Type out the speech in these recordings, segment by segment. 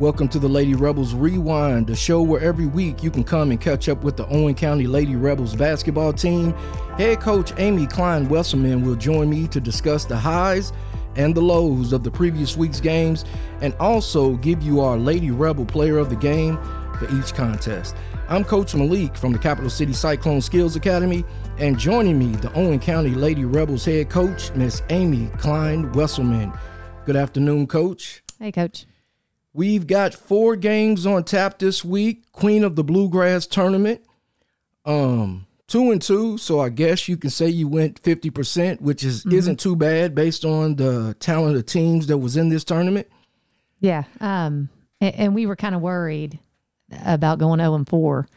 Welcome to the Lady Rebels Rewind, the show where every week you can come and catch up with the Owen County Lady Rebels basketball team. Head coach Amy Klein Wesselman will join me to discuss the highs and the lows of the previous week's games and also give you our Lady Rebel player of the game for each contest. I'm Coach Malik from the Capital City Cyclone Skills Academy, and joining me, the Owen County Lady Rebels head coach, Miss Amy Klein Wesselman. Good afternoon, Coach. Hey, Coach. We've got four games on tap this week. Queen of the Bluegrass tournament. Um, two and two, so I guess you can say you went fifty percent, which is mm-hmm. isn't too bad based on the talent of teams that was in this tournament. Yeah. Um, and, and we were kind of worried about going zero oh and four.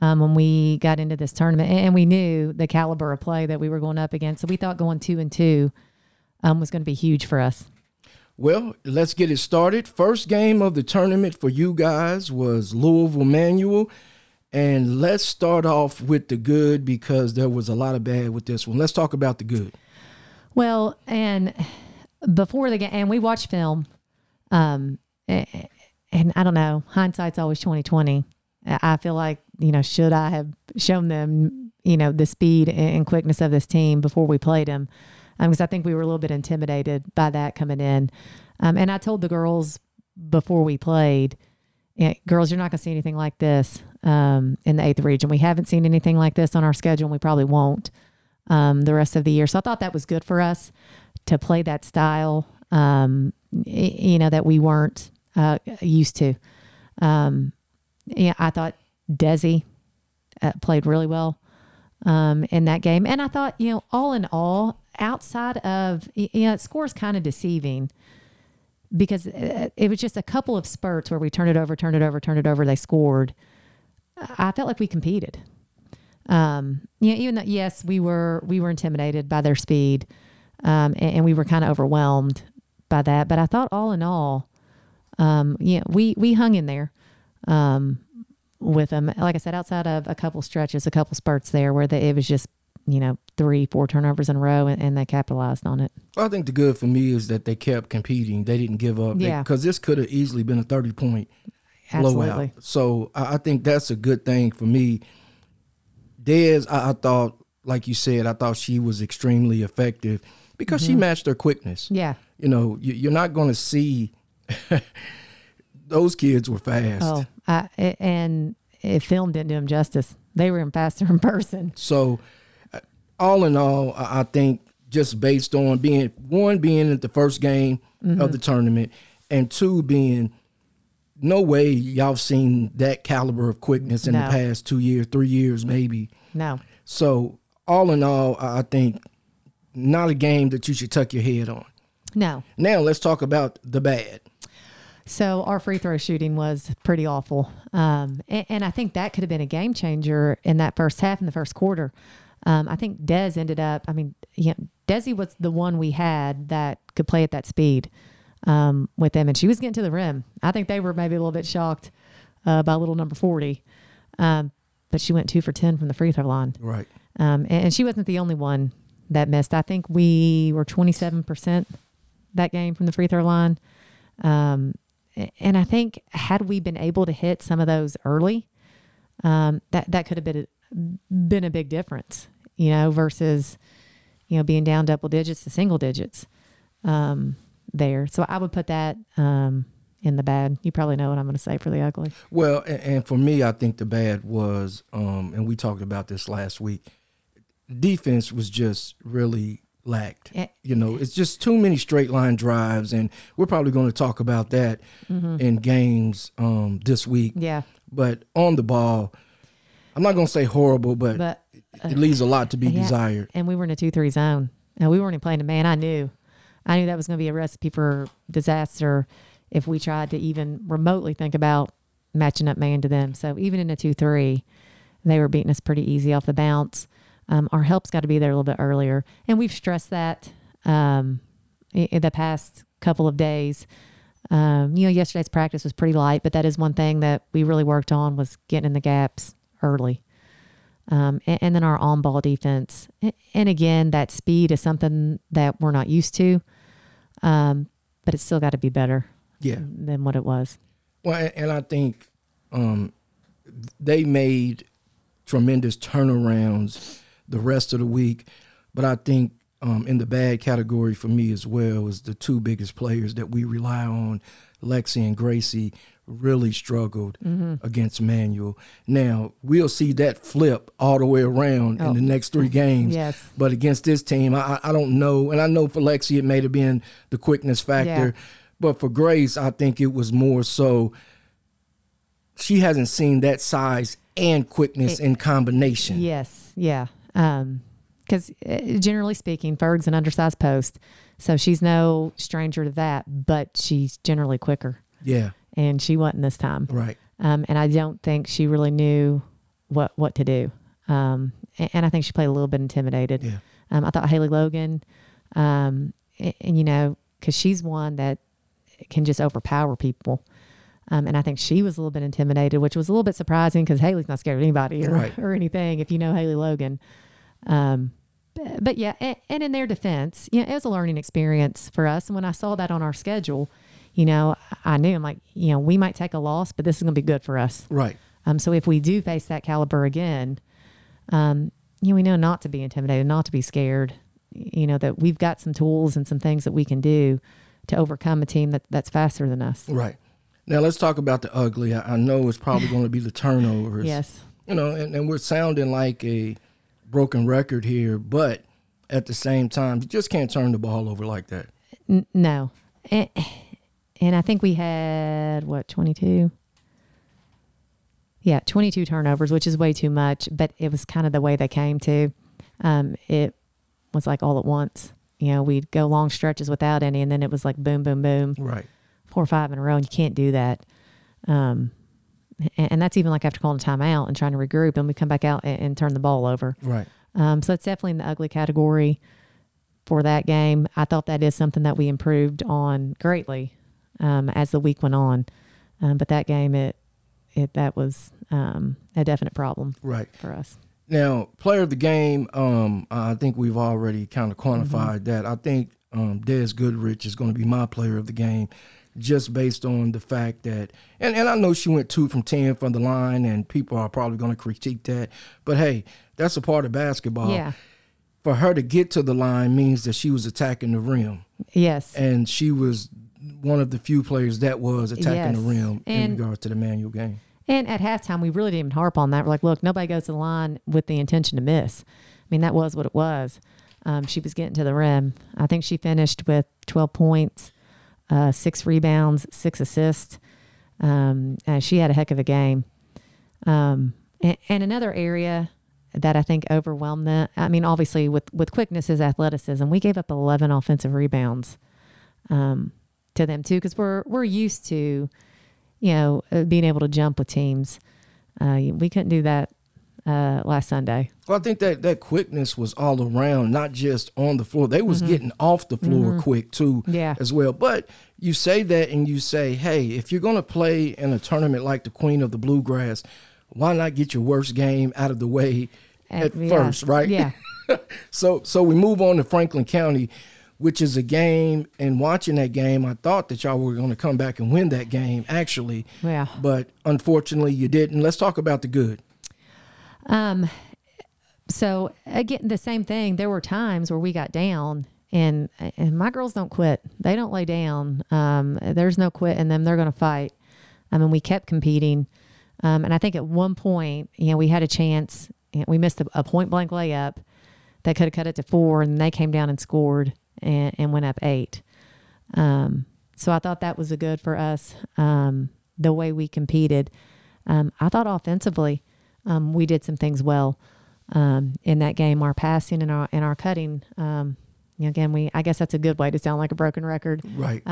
Um, when we got into this tournament, and we knew the caliber of play that we were going up against, so we thought going two and two um, was going to be huge for us. Well, let's get it started. First game of the tournament for you guys was Louisville Manual. And let's start off with the good because there was a lot of bad with this one. Let's talk about the good. Well, and before the game, and we watched film, um, and I don't know, hindsight's always twenty twenty. I feel like you know, should I have shown them, you know, the speed and quickness of this team before we played them? Because um, I think we were a little bit intimidated by that coming in. Um, and I told the girls before we played, girls, you're not going to see anything like this um, in the eighth region. We haven't seen anything like this on our schedule, and we probably won't um, the rest of the year. So I thought that was good for us to play that style, um, you know, that we weren't uh, used to. Um, yeah, I thought Desi uh, played really well um, in that game. And I thought, you know, all in all, outside of, you know, score is kind of deceiving because uh, it was just a couple of spurts where we turned it over, turned it over, turned it over, they scored. I felt like we competed. Um, you know, even though, yes, we were, we were intimidated by their speed um, and, and we were kind of overwhelmed by that. But I thought all in all, um, yeah, we, we hung in there. Um, with them. Like I said, outside of a couple stretches, a couple spurts there where they, it was just you know three, four turnovers in a row, and, and, they capitalized on it. Well, I think the good for me is that they kept competing. They didn't give up. Yeah, because this could have easily been a thirty point blowout. So I, I, think that's a good thing for me. Des, I, I, thought, like you said, I thought she was extremely effective because mm-hmm. she matched her quickness. Yeah, you know, you, you're not going to see. those kids were fast. Oh, I, and it film didn't do them justice. They were faster in person. So, all in all, I think just based on being one being at the first game mm-hmm. of the tournament, and two being no way y'all seen that caliber of quickness in no. the past two years, three years, maybe. No. So, all in all, I think not a game that you should tuck your head on. No. Now let's talk about the bad. So our free throw shooting was pretty awful, um, and, and, I think that could have been a game changer in that first half in the first quarter. Um, I think Dez ended up. I mean, know, Desi was the one we had that could play at that speed um, with them, and she was getting to the rim. I think they were maybe a little bit shocked uh, by little number forty, um, but she went two for ten from the free throw line. Right, um, and, and she wasn't the only one that missed. I think we were twenty seven percent that game from the free throw line. Um, and I think had we been able to hit some of those early, um, that that could have been a, been a big difference, you know, versus you know being down double digits to single digits um, there. So I would put that um, in the bad. You probably know what I'm going to say for the ugly. Well, and, and, for me, I think the bad was, um, and we talked about this last week. Defense was just really lacked. It, you know, it's just too many straight line drives, and we're probably going to talk about that mm-hmm. in games um, this week. Yeah. But on the ball, I'm not going to say horrible, but, but it leaves a lot to be yeah. desired. And we were in a two-three zone. Now we weren't even playing a man. I knew, I knew that was going to be a recipe for disaster if we tried to even remotely think about matching up man to them. So even in a two-three, they were beating us pretty easy off the bounce. Um, our help's got to be there a little bit earlier, and we've stressed that um, in, in, the past couple of days. Um, you know, yesterday's practice was pretty light, but that is one thing that we really worked on was getting in the gaps early. Um, and, and, then our on-ball defense, and again, that speed is something that we're not used to, um, but it's still got to be better. Yeah. than what it was. Well, and I think um, they made tremendous turnarounds the rest of the week, but I think um, in the bad category for me as well is the two biggest players that we rely on, Lexi and Gracie, really struggled mm-hmm. against Manual. Now we'll see that flip all the way around oh. in the oh. next three games. Yes. But against this team, I, I don't know, and I know for Lexi it may have been the quickness factor, yeah. but for Grace, I think it was more so. She hasn't seen that size and quickness it, in combination. Yes. Yeah. Um, because uh, generally speaking, Ferg's an undersized post, so she's no stranger to that. But she's generally quicker. Yeah, and she wasn't this time. Right. Um, and I don't think she really knew what what to do. Um, and, and, I think she played a little bit intimidated. Yeah. Um, I thought Haley Logan, um, and, and you know, because she's one that can just overpower people. Um, and I think she was a little bit intimidated, which was a little bit surprising because Haley's not scared of anybody or, right. or anything. If you know Haley Logan, um, but yeah, and, and, in their defense, you know, it was a learning experience for us. And when I saw that on our schedule, you know, I knew I'm like, you know, we might take a loss, but this is going to be good for us. Right. Um. So if we do face that caliber again, um, you know, we know not to be intimidated, not to be scared. You know that we've got some tools and some things that we can do to overcome a team that that's faster than us. Right. Now let's talk about the ugly. I, I know it's probably going to be the turnovers. yes. You know, and, and we're sounding like a broken record here, but at the same time, you just can't turn the ball over like that. N- no. And, and I think we had, what, 22? Yeah, 22 turnovers, which is way too much, but it was kind of the way they came to. Um, it was like all at once. You know, we'd go long stretches without any, and then it was like boom, boom, boom. Right. Four or five in a row, and you can't do that. Um, and, and that's even like after calling a timeout and trying to regroup, and we come back out and, and turn the ball over. Right. Um, so it's definitely in the ugly category for that game. I thought that is something that we improved on greatly um, as the week went on. Um, but that game, it it that was um, a definite problem, right, for us. Now, player of the game, um, I think we've already kind of quantified mm-hmm. that. I think um, Des Goodrich is going to be my player of the game just based on the fact that, and, and I know she went two from 10 from the line, and people are probably going to critique that. But hey, that's a part of basketball. Yeah. For her to get to the line means that she was attacking the rim. Yes. And she was one of the few players that was attacking yes. the rim and, in regards to the manual game. And at halftime, we really didn't even harp on that. We're like, look, nobody goes to the line with the intention to miss. I mean, that was what it was. Um, she was getting to the rim. I think she finished with 12 points, uh, six rebounds, six assists. Um, she had a heck of a game. Um, and, and, another area that I think overwhelmed them. I mean, obviously with with quickness is athleticism. We gave up 11 offensive rebounds um, to them too because we're we're used to, you know, uh, being able to jump with teams. Uh, we couldn't do that uh, last Sunday. Well, I think that that quickness was all around, not just on the floor. They was mm-hmm. getting off the floor mm-hmm. quick too, yeah. as well. But you say that and you say, hey, if you're going to play in a tournament like the Queen of the Bluegrass, why not get your worst game out of the way at, at yeah. first, right? Yeah. so so we move on to Franklin County, which is a game. And watching that game, I thought that y'all were going to come back and win that game, actually. Yeah. But unfortunately, you didn't. Let's talk about the good. Um. So again, the same thing. There were times where we got down and and my girls don't quit. They don't lay down. Um, there's no quit in them. They're going to fight. I mean, we kept competing. Um, and I think at one point, you know, we had a chance. We missed a, a point blank layup that could have cut it to four, and they came down and scored and, and went up eight. Um, so I thought that was a good for us. Um, the way we competed, um, I thought offensively, um, we did some things well um, in that game. Our passing and our and our cutting. Um, you know, again, we I guess that's a good way to sound like a broken record. Right.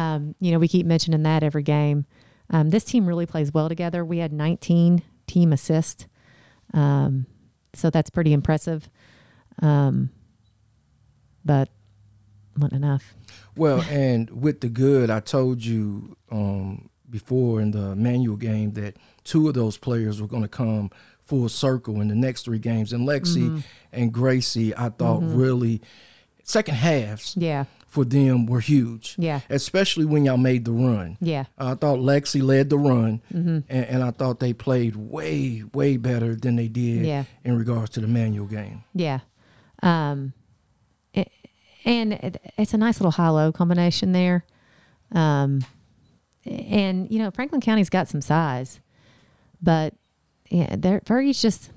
you know, we keep mentioning that every game. Um, this team really plays well together. We had 19 team assists, um, so that's pretty impressive. Um, but not enough. Well, and with the good, I told you um, before in the manual game that two of those players were going to come full circle in the next three games. And Lexi mm-hmm. and Gracie, I thought mm-hmm. really second halves. Yeah for them were huge. Yeah. Especially when y'all made the run. Yeah. I thought Lexi led the run, Mm-hmm. and, and I thought they played way, way better than they did Yeah. in regards to the manual game. Yeah. Um, and it, it's a nice little high low combination there. Um, and, you know, Franklin County's got some size, but yeah, they're, Fergie's just,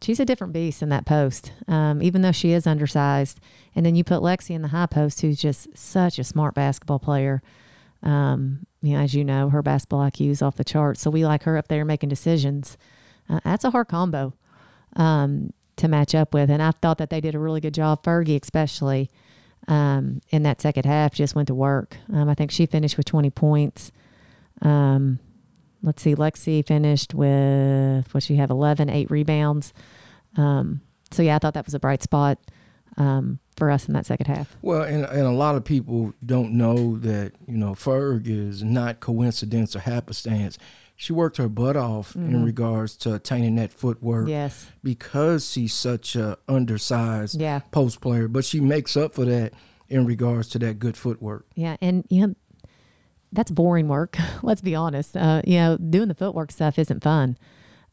she's a different beast in that post, um, even though she is undersized. And then you put Lexi in the high post, who's just such a smart basketball player. Um, you know, as you know, her basketball IQ is off the charts. So we like her up there making decisions. Uh, that's a hard combo um, to match up with. And I thought that they did a really good job. Fergie, especially um, in that second half, just went to work. Um, I think she finished with 20 points. Um, let's see, Lexi finished with what she have 11, eight rebounds. Um, so yeah, I thought that was a bright spot um, for us in that second half. Well, and, and a lot of people don't know that, you know, Ferg is not coincidence or happenstance. She worked her butt off in regards to attaining that footwork Yes. because she's such a undersized Yeah. post player, but she makes up for that in regards to that good footwork. Yeah, and you know that's boring work. Let's be honest. Uh, you know, doing the footwork stuff isn't fun.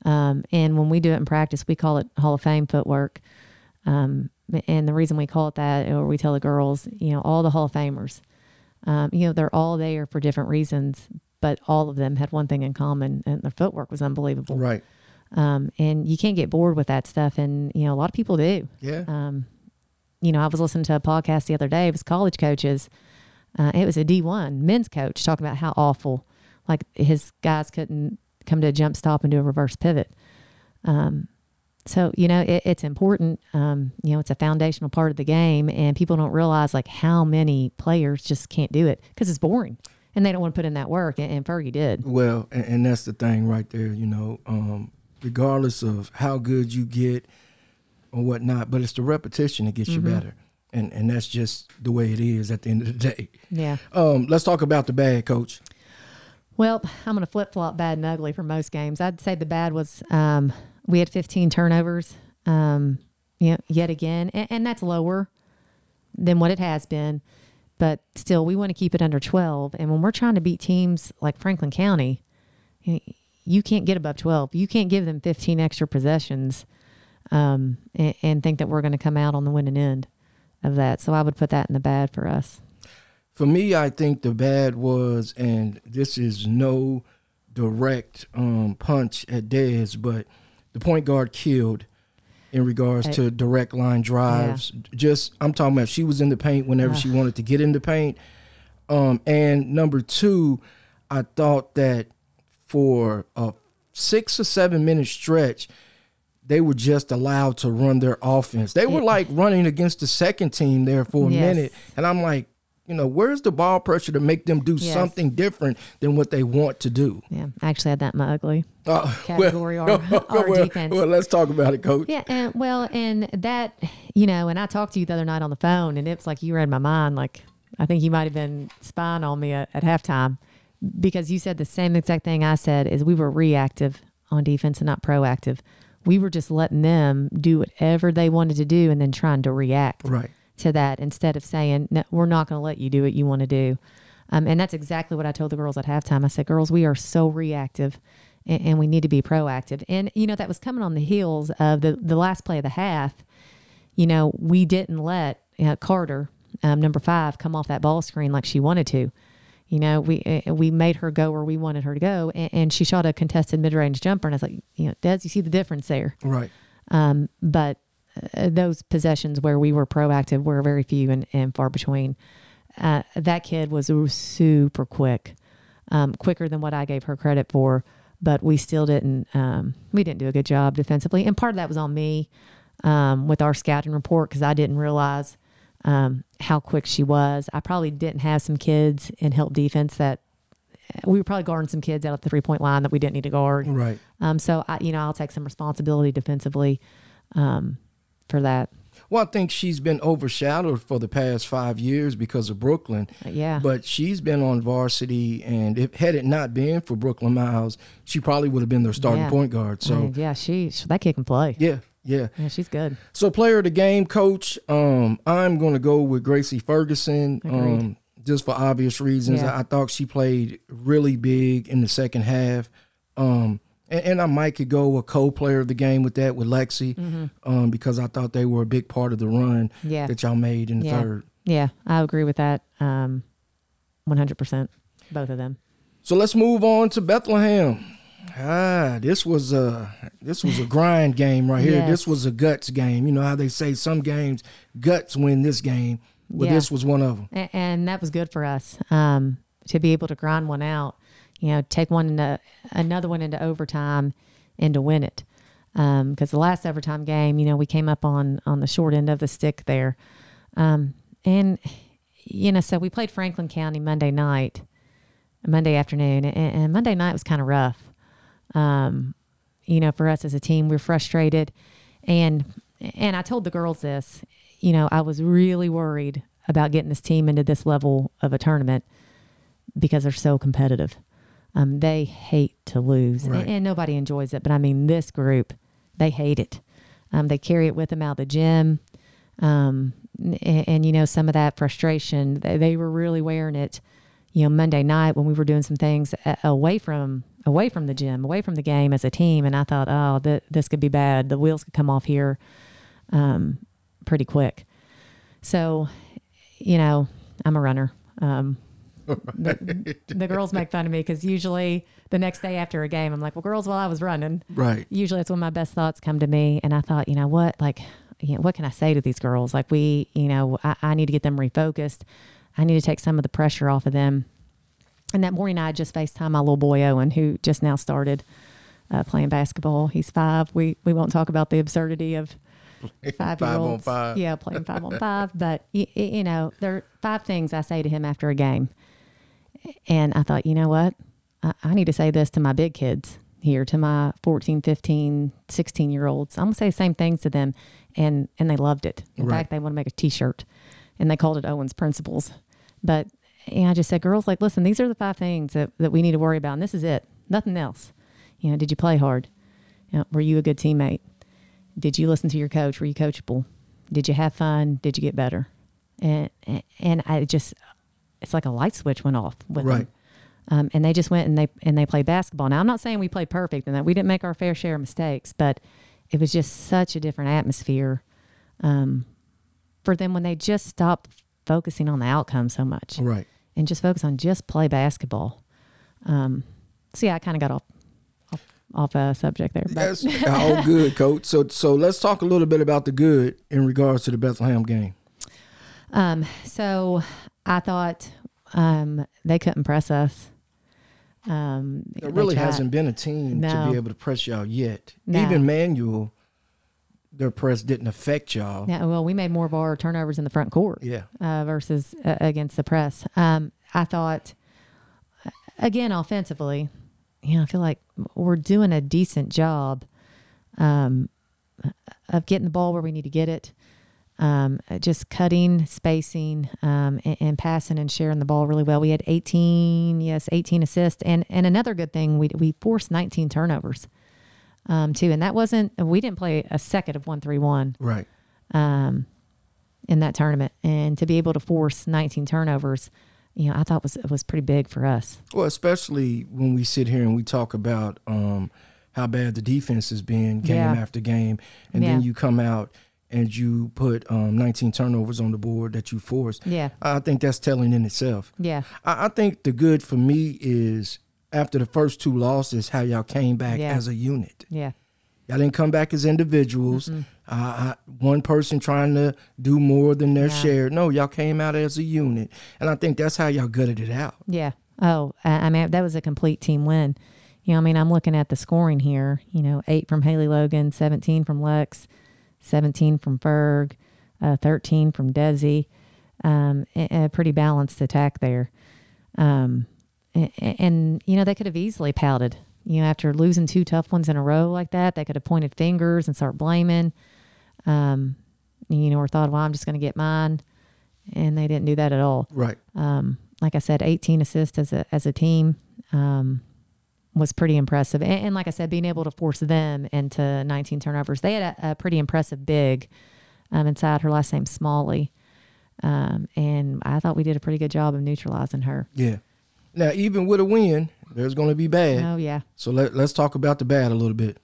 Um, and when we do it in practice, we call it Hall of Fame footwork. Um, and the reason we call it that, or we tell the girls, you know, all the Hall of Famers, um, you know, they're all there for different reasons, but all of them had one thing in common, and their footwork was unbelievable. Right. Um, and you can't get bored with that stuff, and you know, a lot of people do Yeah. um, you know, I was listening to a podcast the other day. It was college coaches. Uh, it was a D1 men's coach talking about how awful, like his guys couldn't come to a jump stop and do a reverse pivot. Um, so you know, it, it's important. Um, you know, it's a foundational part of the game, and people don't realize like how many players just can't do it because it's boring, and they don't want to put in that work. And, and Fergie did. Well, and, and that's the thing right there, you know, um, regardless of how good you get or whatnot, but it's the repetition that gets Mm-hmm. you better. And, and that's just the way it is at the end of the day. Yeah. Um, let's talk about the bad coach. Well, I'm going to flip flop bad and ugly for most games. I'd say the bad was um, we had 15 turnovers, um, yeah, yet again, and, and that's lower than what it has been. But still, we want to keep it under 12. And when we're trying to beat teams like Franklin County, you can't get above 12. You can't give them 15 extra possessions um, and, and think that we're going to come out on the winning end of that. So I would put that in the bad for us. For me, I think the bad was, and this is no direct um, punch at Dez, but the point guard killed in regards to direct line drives. Just, I'm talking about she was in the paint whenever she wanted to get in the paint. Um, and number two, I thought that for a six or seven minute stretch, they were just allowed to run their offense. They were Yeah. like running against the second team there for a Yes. minute. And I'm like, you know, where's the ball pressure to make them do Yes. something different than what they want to do? Yeah, I actually had that in my ugly. Uh, Category our- our well, defense. Well, let's talk about it, coach. Yeah, and well, and that, you know, and I talked to you the other night on the phone, and it was like you read my mind. Like I think you might have been spying on me at, at halftime because you said the same exact thing I said. Is we were reactive on defense and not proactive. We were just letting them do whatever they wanted to do, and then trying to react Right. To that instead of saying, no, we're not going to let you do what you want to do. Um, and that's exactly what I told the girls at halftime. I said, girls, we are so reactive and, and we need to be proactive. And, you know, that was coming on the heels of the, the last play of the half. You know, we didn't let uh, Carter, um, number five, come off that ball screen like she wanted to. You know, we uh, we made her go where we wanted her to go, and, and she shot a contested mid range jumper. And I was like, you know, Des, you see the difference there. Right. Um, but those possessions where we were proactive were very few and, and far between. Uh, that kid was super quick, um, quicker than what I gave her credit for. But we still didn't. Um, we didn't do a good job defensively, and part of that was on me um, with our scouting report because I didn't realize um, how quick she was. I probably didn't have some kids in help defense that we were probably guarding some kids out at the three point line that we didn't need to guard. Right. Um, so I, you know, I'll take some responsibility defensively um, for that. Well, I think she's been overshadowed for the past five years because of Brooklyn. Uh, yeah, But she's been on varsity, and if had it not been for Brooklyn Miles, she probably would have been their starting Yeah. point guard. So yeah, she, she that kid can play. yeah, Yeah. Yeah, she's good. So player of the game, coach. Um, I'm going to go with Gracie Ferguson. Agreed. Um, just for obvious reasons. Yeah. I, I thought she played really big in the second half. Um, and, and I might could go a co-player of the game with that with Lexi, um, because I thought they were a big part of the run Mm-hmm. Yeah. that y'all made in the Yeah. third. Yeah, I agree with that. Um, 100%. Both of them. So let's move on to Bethlehem. Ah, this was a this was a grind game right here. Yes. This was a guts game. You know how they say some games guts win this game. Well, Yeah. this was one of them. A- and that was good for us um, to be able to grind one out. You know, take one into another one into overtime, and to win it. Because the last overtime game, you know, we came up on on the short end of the stick there, um, and you know, so we played Franklin County Monday night, Monday afternoon, and, and Monday night was kind of rough. Um, you know, for us as a team, we we're frustrated, and and I told the girls this. You know, I was really worried about getting this team into this level of a tournament because they're so competitive. Um, they hate to lose, Right. and, and nobody enjoys it. But I mean, this group, they hate it. Um, they carry it with them out of the gym, um, and, and you know, some of that frustration, they, they were really wearing it. You know, Monday night when we were doing some things away from away from the gym, away from the game as a team, and I thought, oh, th- this could be bad. The wheels could come off here um, pretty quick. So, you know, I'm a runner. Um, the, the girls make fun of me because usually the next day after a game, I'm like, well, girls, while I was running, Right. usually it's when my best thoughts come to me. And I thought, you know what, like, you know, what can I say to these girls? Like, we, you know, I, I need to get them refocused. I need to take some of the pressure off of them. And that morning, I just FaceTime my little boy Owen, who just now started uh, playing basketball. He's five. We we won't talk about the absurdity of five year Five on five. Yeah, playing five on five. But y- y- you know, there are five things I say to him after a game, and I thought, you know what, I, I need to say this to my big kids here, to my 14, 15, 16 year olds. I'm gonna say the same things to them, and and they loved it. In Right. fact, they want to make a T-shirt, and they called it Owen's Principles. But and I just said, girls, like, listen, these are the five things that, that we need to worry about, and this is it, nothing else. You know, did you play hard? You know, were you a good teammate? Did you listen to your coach? Were you coachable? Did you have fun? Did you get better? And and I just, it's like a light switch went off with Right. them. Um, and they just went and they and they played basketball. Now I'm not saying we played perfect and that we didn't make our fair share of mistakes, but it was just such a different atmosphere um, for them when they just stopped focusing on the outcome so much Right. and just focus on just play basketball. Um, so yeah, I kind of got off off, off a subject there. But That's all good, coach. So so let's talk a little bit about the good in regards to the Bethlehem game. um, so I thought um, they couldn't press us. Um, There really tried. hasn't been a team to be able to press y'all yet. No. Even Manual, their press didn't affect y'all. Yeah, well, we made more of our turnovers in the front court. Yeah. uh, versus uh, against the press. Um, I thought, again, offensively, you know, I feel like we're doing a decent job um, of getting the ball where we need to get it. Um, just cutting, spacing, um, and, and passing and sharing the ball really well. We had 18, yes, 18 assists, and and another good thing, we we forced 19 turnovers, um, too, and that wasn't we didn't play a second of one three one Right. um, in that tournament, and to be able to force 19 turnovers, you know, I thought was was pretty big for us. Well, especially when we sit here and we talk about um, how bad the defense has been game Yeah. after game, and then you come out and you put um, 19 turnovers on the board that you forced. Yeah, I think that's telling in itself. yeah, I, I think the good for me is after the first two losses, how y'all came back Yeah. as a unit. yeah, Y'all didn't come back as individuals. Uh, I, one person trying to do more than their Yeah. share. No, y'all came out as a unit, and I think that's how y'all gutted it out. yeah. Oh, I, I mean, that was a complete team win. You know, I mean, I'm looking at the scoring here. You know, eight from Haley Logan, 17 from Lex, 17 from Ferg, uh, 13 from Desi. Um, a, a pretty balanced attack there. Um, and, and you know they could have easily pouted. You know, after losing two tough ones in a row like that, they could have pointed fingers and start blaming. Um, you know, or thought, "Well, I'm just going to get mine," and they didn't do that at all. Right. Um, like I said, 18 assists as a as a team. Um, was pretty impressive. And, and, like I said, being able to force them into 19 turnovers. They had a, a pretty impressive big um, inside her last name Smalley. Um, and I thought we did a pretty good job of neutralizing her. Yeah. Now, even with a win, there's going to be bad. Oh yeah. So let, let's talk about the bad a little bit.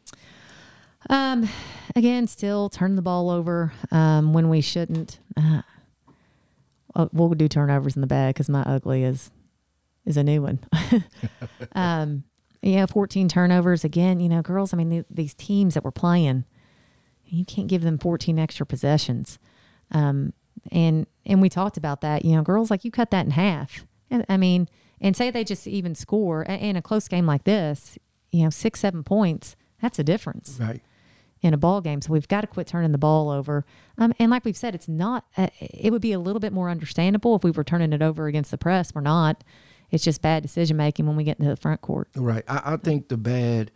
Um, again, still turn the ball over um, when we shouldn't. Uh, oh, we'll do turnovers in the bad because my ugly is is a new one. um, yeah, 14 turnovers again. You know, girls. I mean, the, these teams that we're playing, you can't give them 14 extra possessions. Um, and and we talked about that. You know, girls like you cut that in half. And I mean, and say they just even score in a close game like this. You know, six seven points. That's a difference. Right in a ball game. So we've got to quit turning the ball over. Um, and like we've said, it's not. Uh, it would be a little bit more understandable if we were turning it over against the press. We're not. It's just bad decision making when we get into the front court. Right. I, I think the bad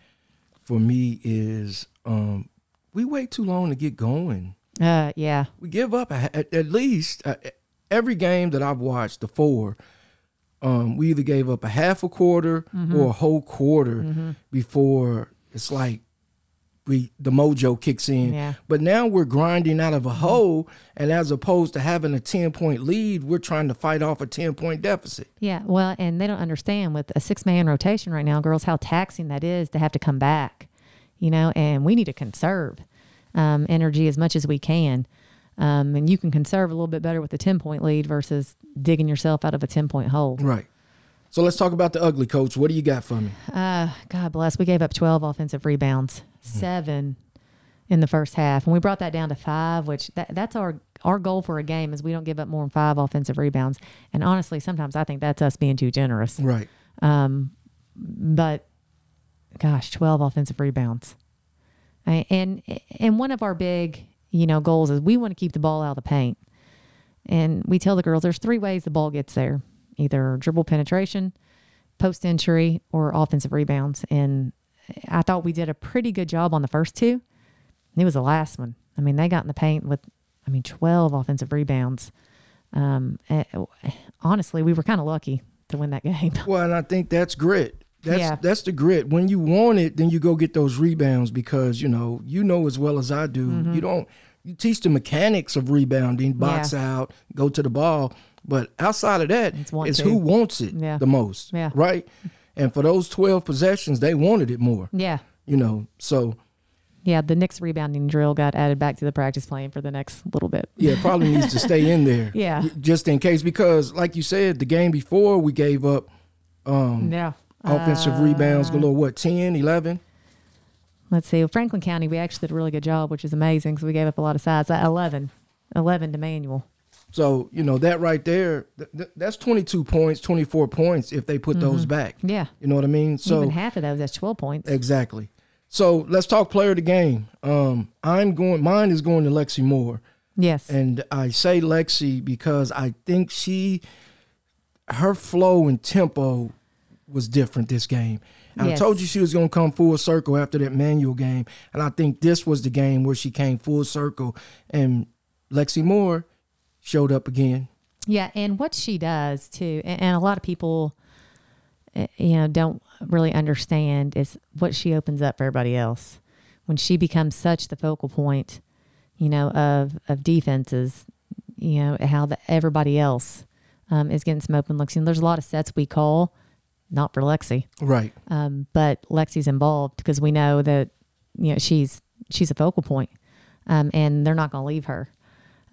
for me is um, we wait too long to get going. Uh, yeah. We give up at, at least uh, every game that I've watched, the four. Um, we either gave up a half a quarter mm-hmm. or a whole quarter mm-hmm. before it's like we the mojo kicks in. Yeah. But now we're grinding out of a hole, and as opposed to having a ten point lead, we're trying to fight off a ten point deficit. Yeah, well, and they don't understand with a six man rotation right now, girls, how taxing that is to have to come back. You know, and we need to conserve um, energy as much as we can. Um, and you can conserve a little bit better with a 10 point lead versus digging yourself out of a 10 point hole. Right. So let's talk about the ugly coach. What do you got for me? Uh, God bless. We gave up 12 offensive rebounds seven in the first half, and we brought that down to five. Which that, that's our our goal for a game is we don't give up more than five offensive rebounds. And honestly, sometimes I think that's us being too generous. Right. Um, but gosh, twelve offensive rebounds, and and one of our big you know goals is we want to keep the ball out of the paint. And we tell the girls there's three ways the ball gets there: either dribble penetration, post entry, or offensive rebounds. And I thought we did a pretty good job on the first two. It was the last one. I mean, they got in the paint with, I mean, 12 offensive rebounds. Um, eh, honestly, we were kind of lucky to win that game. Well, and I think that's grit. That's yeah. that's the grit. When you want it, then you go get those rebounds because you know you know as well as I do. Mm-hmm. You don't you teach the mechanics of rebounding, box yeah. out, go to the ball, but outside of that, it's, who wants it yeah. the most, yeah. right? And for those 12 possessions, they wanted it more. Yeah. You know, so. Yeah, the next rebounding drill got added back to the practice plan for the next little bit. Yeah, probably needs to stay in there. Yeah. Just in case, because like you said, the game before we gave up um, yeah. offensive uh, rebounds galore, what, 10, 11? Let's see. Franklin County, we actually did a really good job, which is amazing because we gave up a lot of size. Uh, 11. 11 to Manual. So you know that right there, th- th- that's twenty two points, twenty four points if they put mm-hmm. those back. Yeah, you know what I mean. So even half of those, that's twelve points. Exactly. So let's talk player of the game. Um, I'm going. Mine is going to Lexi Moore. Yes. And I say Lexi because I think she, her flow and tempo was different this game. Yes. I told you she was going to come full circle after that manual game, and I think this was the game where she came full circle. And Lexi Moore showed up again. Yeah, and what she does too, and, and a lot of people, eh, you know, don't really understand is what she opens up for everybody else when she becomes such the focal point, you know, of of defenses. You know how the, everybody else um, is getting some open looks. And there's a lot of sets we call, not for Lexi, right? Um, but Lexi's involved because we know that you know she's she's a focal point, um, and they're not going to leave her.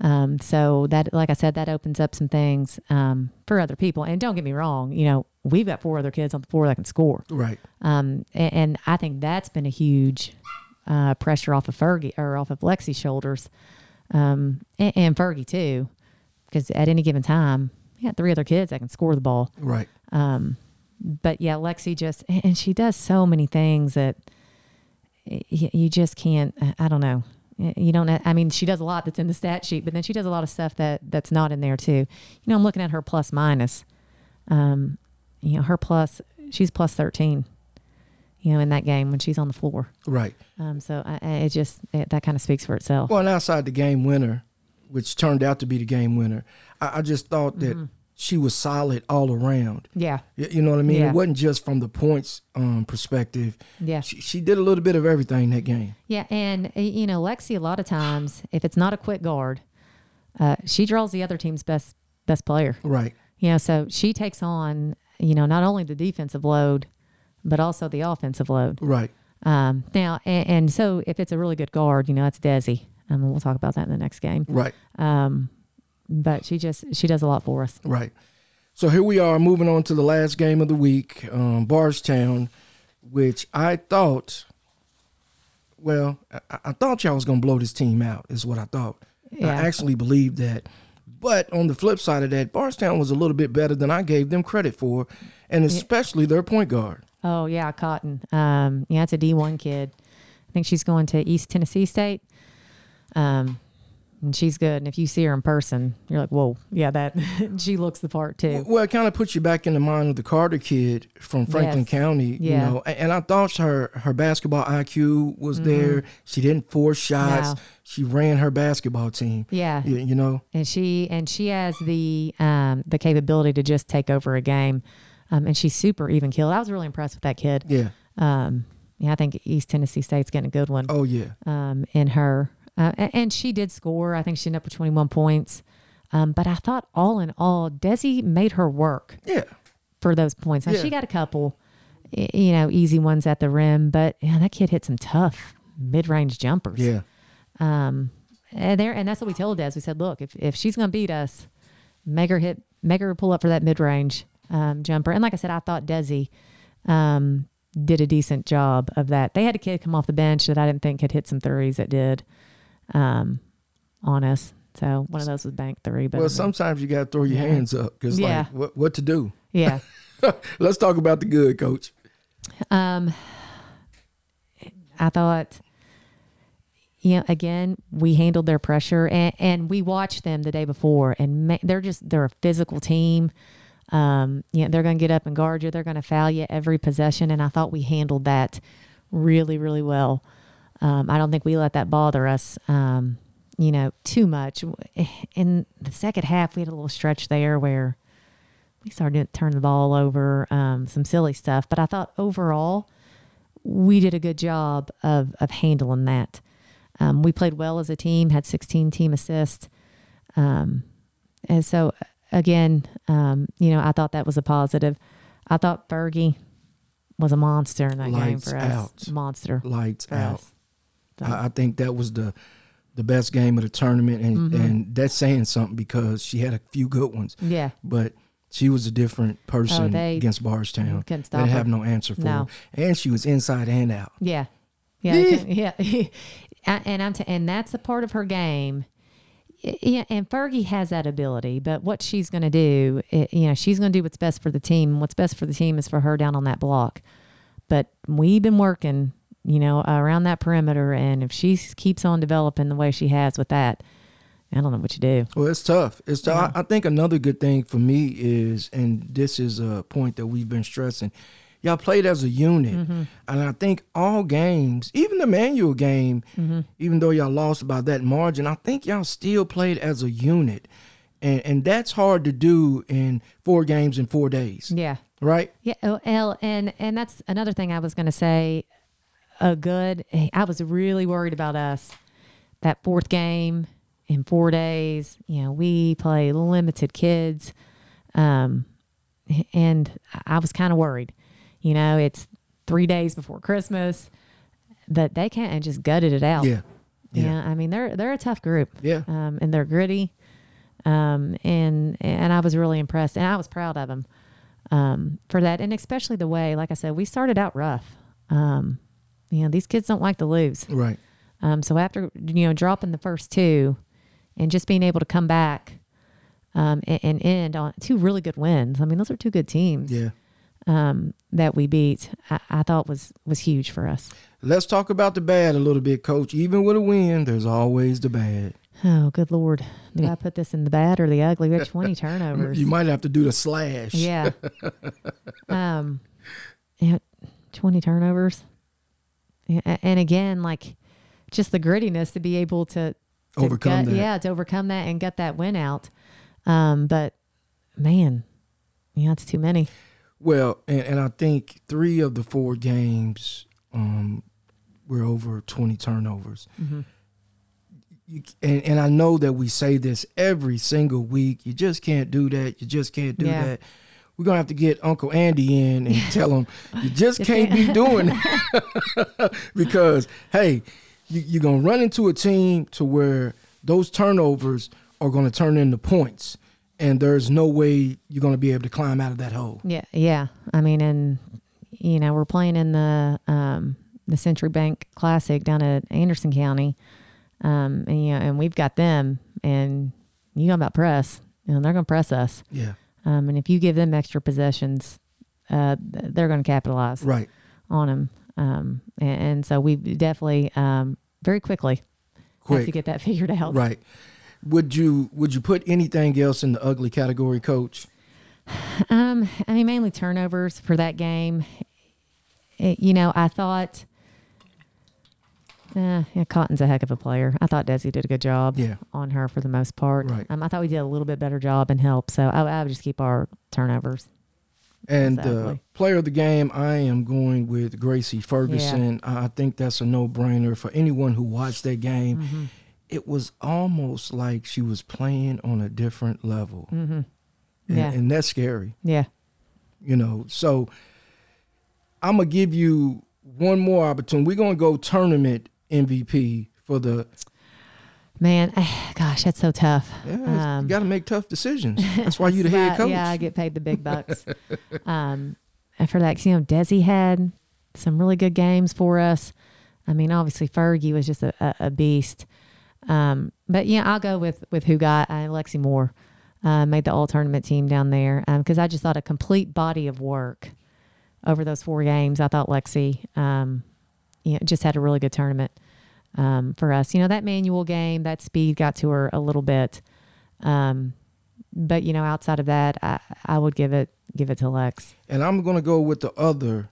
Um, so that, like I said, that opens up some things um, for other people. And don't get me wrong, you know, we've got four other kids on the floor that can score. Right. Um, and, and, I think that's been a huge uh, pressure off of Fergie or off of Lexi's shoulders, um, and, and, Fergie too, because at any given time, we got three other kids that can score the ball. Right. Um, but yeah, Lexi just and she does so many things that you just can't. I don't know you don't i mean she does a lot that's in the stat sheet but then she does a lot of stuff that that's not in there too. You know i'm looking at her plus minus. Um you know her plus she's plus 13 you know in that game when she's on the floor. Right. Um so I, it just it, that kind of speaks for itself. Well and outside the game winner which turned out to be the game winner i, I just thought that mm-hmm. She was solid all around. Yeah. You know what I mean? Yeah. It wasn't just from the points um, perspective. Yeah. She, she did a little bit of everything that game. Yeah, and you know, Lexi, a lot of times, if it's not a quick guard, uh, she draws the other team's best best player. Right. You know, so she takes on you know not only the defensive load, but also the offensive load. Right. Um, now, and, and so if it's a really good guard, you know, that's Desi. Um, we'll talk about that in the next game. Right. Um, but she just she does a lot for us. Right. So here we are moving on to the last game of the week, um, Bardstown, which I thought, well, I, I thought y'all was to blow this team out, is what I thought. Yeah. I actually believed that. But on the flip side of that, Bardstown was a little bit better than I gave them credit for, and especially their point guard. Oh yeah, Cotton. Um, yeah, it's a D one kid. I think she's going to East Tennessee State. Um, and she's good. And if you see her in person, you're like, whoa, yeah, that she looks the part too. Well, it kind of puts you back in the mind of the Carter kid from Franklin Yes. County, you know. And, and I thought her her basketball IQ was there. She didn't force shots. Mm-hmm. No. She ran her basketball team. Yeah, You, you know, and she and she has the um the capability to just take over a game. Um, and she's super even killed. I was really impressed with that kid. yeah. Um, yeah, I think East Tennessee State's getting a good one. Oh yeah. um, in her. Uh, and she did score. I think she ended up with 21 points. Um, but I thought all in all, Desi made her work Yeah. for those points. Now, Yeah. she got a couple, you know, easy ones at the rim, but yeah, that kid hit some tough mid-range jumpers. Yeah. Um, and there, and that's what we told Des. We said, look, if, if she's going to beat us, make her hit, make her pull up for that mid-range um, jumper. And like I said, I thought Desi um, did a decent job of that. They had a kid come off the bench that I didn't think had hit some threes that did um, on us. So one of those was bank three. But Well, sometimes you got to throw your hands up because Yeah. like what what to do. yeah. Let's talk about the good, coach. Um, I thought, you know, again, we handled their pressure and, and we watched them the day before and ma- they're just, they're a physical team. Um, you know, they're going to get up and guard you. They're going to foul you every possession. And I thought we handled that really, really well. Um, I don't think we let that bother us, um, you know, too much. In the second half, we had a little stretch there where we started to turn the ball over, um, some silly stuff. But I thought overall, we did a good job of of handling that. Um, we played well as a team, had 16 team assists, um, and so again, um, you know, I thought that was a positive. I thought Fergie was a monster in that game for us. out. Monster Lights out. us. I, I think that was the the best game of the tournament, and Mm-hmm. and that's saying something because she had a few good ones, yeah, but she was a different person Oh, they against Bardstown. couldn't They stop didn't have no answer for No. her, and she was inside and out. Yeah, yeah, Yeah. yeah. And I'm t- and that's a part of her game. Yeah, and Fergie has that ability, but what she's going to do, i- you know, she's going to do what's best for the team. What's best for the team is for her down on that block. But we've been working, you know, around that perimeter, and if she keeps on developing the way she has with that, I don't know what you do. Well, it's tough. It's tough. I, I think another good thing for me is, and this is a point that we've been stressing. Y'all played as a unit, Mm-hmm. and I think all games, even the manual game, Mm-hmm. even though y'all lost by that margin, I think y'all still played as a unit, and and that's hard to do in four games in four days, Yeah. right? Yeah, oh, L, and and that's another thing I was going to say. A good. I was really worried about us. That fourth game in four days. You know, we play limited kids, um, and I was kind of worried. You know, it's three days before Christmas, that they can't and just gutted it out. Yeah, Yeah, yeah, I mean they're they're a tough group yeah. um, and they're gritty. Um, and and I was really impressed, and I was proud of them um, for that, and especially the way, like I said, we started out rough. Um, you know, these kids don't like to lose. Right. Um, so after you know dropping the first two, and just being able to come back um, and, and end on two really good wins. I mean, those are two good teams Yeah. um, that we beat. I, I thought was was huge for us. Let's talk about the bad a little bit, Coach. Even with a win, there's always the bad. Oh, good lord! Do I put this in the bad or the ugly? We had twenty turnovers. You might have to do the slash. Yeah. um, yeah, twenty turnovers. And again, like just the grittiness to be able to, to Overcome gut- that. Yeah, to overcome that and get that win out. Um, but man, yeah, it's too many. Well, and, and I think three of the four games um, were over 20 turnovers. You, and, and I know that we say this every single week. You just can't do that. You just can't do Yeah. that. We're gonna have to get Uncle Andy in and tell him you just can't be doing that. Because hey, you, you're gonna run into a team to where those turnovers are gonna turn into points, and there's no way you're gonna be able to climb out of that hole. Yeah, yeah. I mean, and you know, we're playing in the um, the Century Bank Classic down at Anderson County, um, and you know, and we've got them, and you know about press, you know, they're going to press us, Yeah, um, and if you give them extra possessions, uh, they're going to capitalize right. on them, um, and, and so we definitely um, very quickly have to get that figured out. Right. Would you would you put anything else in the ugly category, Coach? Um, I mean, mainly turnovers for that game. It- you know, I thought, uh, yeah, Cotton's a heck of a player. I thought Desi did a good job Yeah. on her for the most part. Right. Um, I thought we did a little bit better job in help. So I, I would just keep our turnovers. And the Exactly. player of the game, I am going with Gracie Ferguson. I I think that's a no brainer for anyone who watched that game. Mm-hmm. It was almost like she was playing on a different level, Mm-hmm. and, Yeah. and that's scary, Yeah. you know. So I'm gonna give you one more opportunity. We're gonna go tournament MVP for the. Man, gosh, that's so tough. Yeah, Um, you got to make tough decisions. That's why you the head coach. Yeah, I get paid the big bucks. um, and for that, you know, Desi had some really good games for us. I mean, obviously Fergie was just a, a, beast. Um, but yeah, I'll go with with who got uh, Lexi Moore uh, made the all tournament team down there because I just thought a complete body of work over those four games. I thought Lexi, um, you know, just had a really good tournament um, for us. You know, that Manual game, that speed got to her a little bit. Um, but you know, outside of that, I, I would give it give it to Lex. And I'm going to go with the other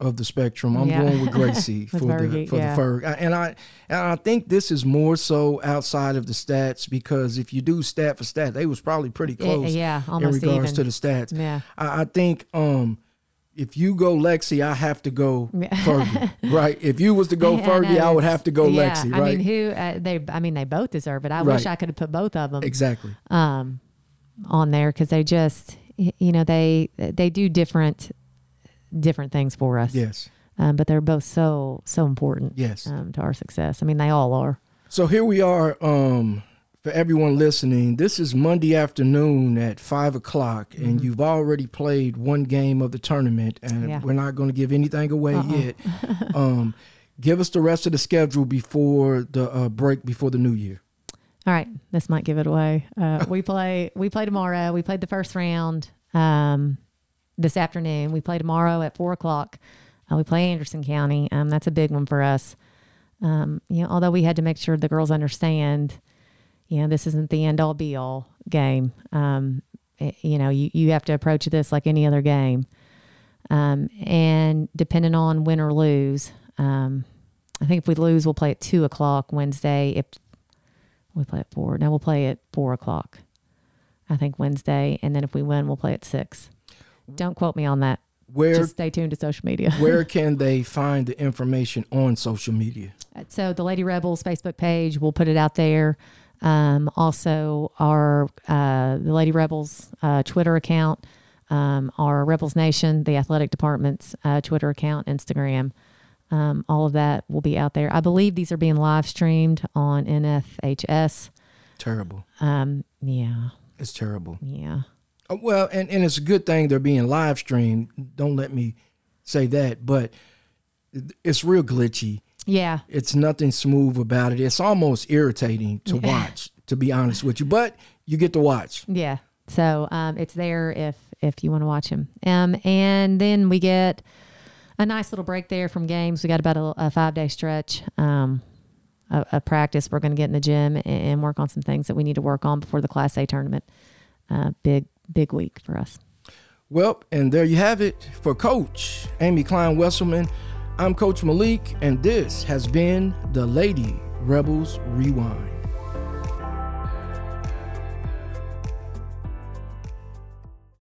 of the spectrum. I'm Yeah. going with Gracie With for the for yeah. the Ferg. And I and I think this is more so outside of the stats because if you do stat for stat, they was probably pretty close yeah, in regards even. to the stats. Yeah. I, I think um if you go Lexi, I have to go Fergie, right? If you was to go Yeah, Fergie, I would have to go yeah, Lexi, I mean, who uh, they? I mean, they both deserve it. I wish I could have put both of them exactly. um, on there because they just, you know, they they do different different things for us. Yes. Um, but they're both so so important. Yes. Um, to our success. I mean, they all are. So here we are. Um, for everyone listening, this is Monday afternoon at five o'clock, and you've already played one game of the tournament, and Mm-hmm. Yeah. we're not going to give anything away Uh-uh. yet. um, give us the rest of the schedule before the uh, break before the new year. All right, this might give it away. Uh, we play we play tomorrow. We played the first round um, this afternoon. We play tomorrow at four o'clock. Uh, we play Anderson County. Um, that's a big one for us. Um, you know, although we had to make sure the girls understand, you know, this isn't the end all be all game. Um, it- you know, you, you have to approach this like any other game. Um, and depending on win or lose, um, I think if we lose, we'll play at two o'clock Wednesday. If we play at four. Now we'll play at four o'clock. I think Wednesday, and then if we win, we'll play at six. Don't quote me on that. Where Just stay tuned to social media. where can they find the information on social media? so the Lady Rebels Facebook page, we'll put it out there. Um, also, our uh, the Lady Rebels uh, Twitter account, um, our Rebels Nation, the athletic department's uh, Twitter account, Instagram. Um, all of that will be out there. I believe these are being live streamed on NFHS. Terrible. Um, yeah, It's terrible. yeah. Uh, Well, and, and it's a good thing they're being live streamed. Don't let me say that, but it's real glitchy. Yeah, It's nothing smooth about it. It's almost irritating to watch, to be honest with you. But you get to watch. Yeah. So um, it's there if if you want to watch him. Um, and then we get a nice little break there from games. We got about a, a five day stretch um, of, of practice. We're going to get in the gym and, and work on some things that we need to work on before the Class A tournament. Uh, big big week for us. Well, and there you have it for Coach Amy Klein Wesselman. I'm Coach Malik, and this has been the Lady Rebels Rewind.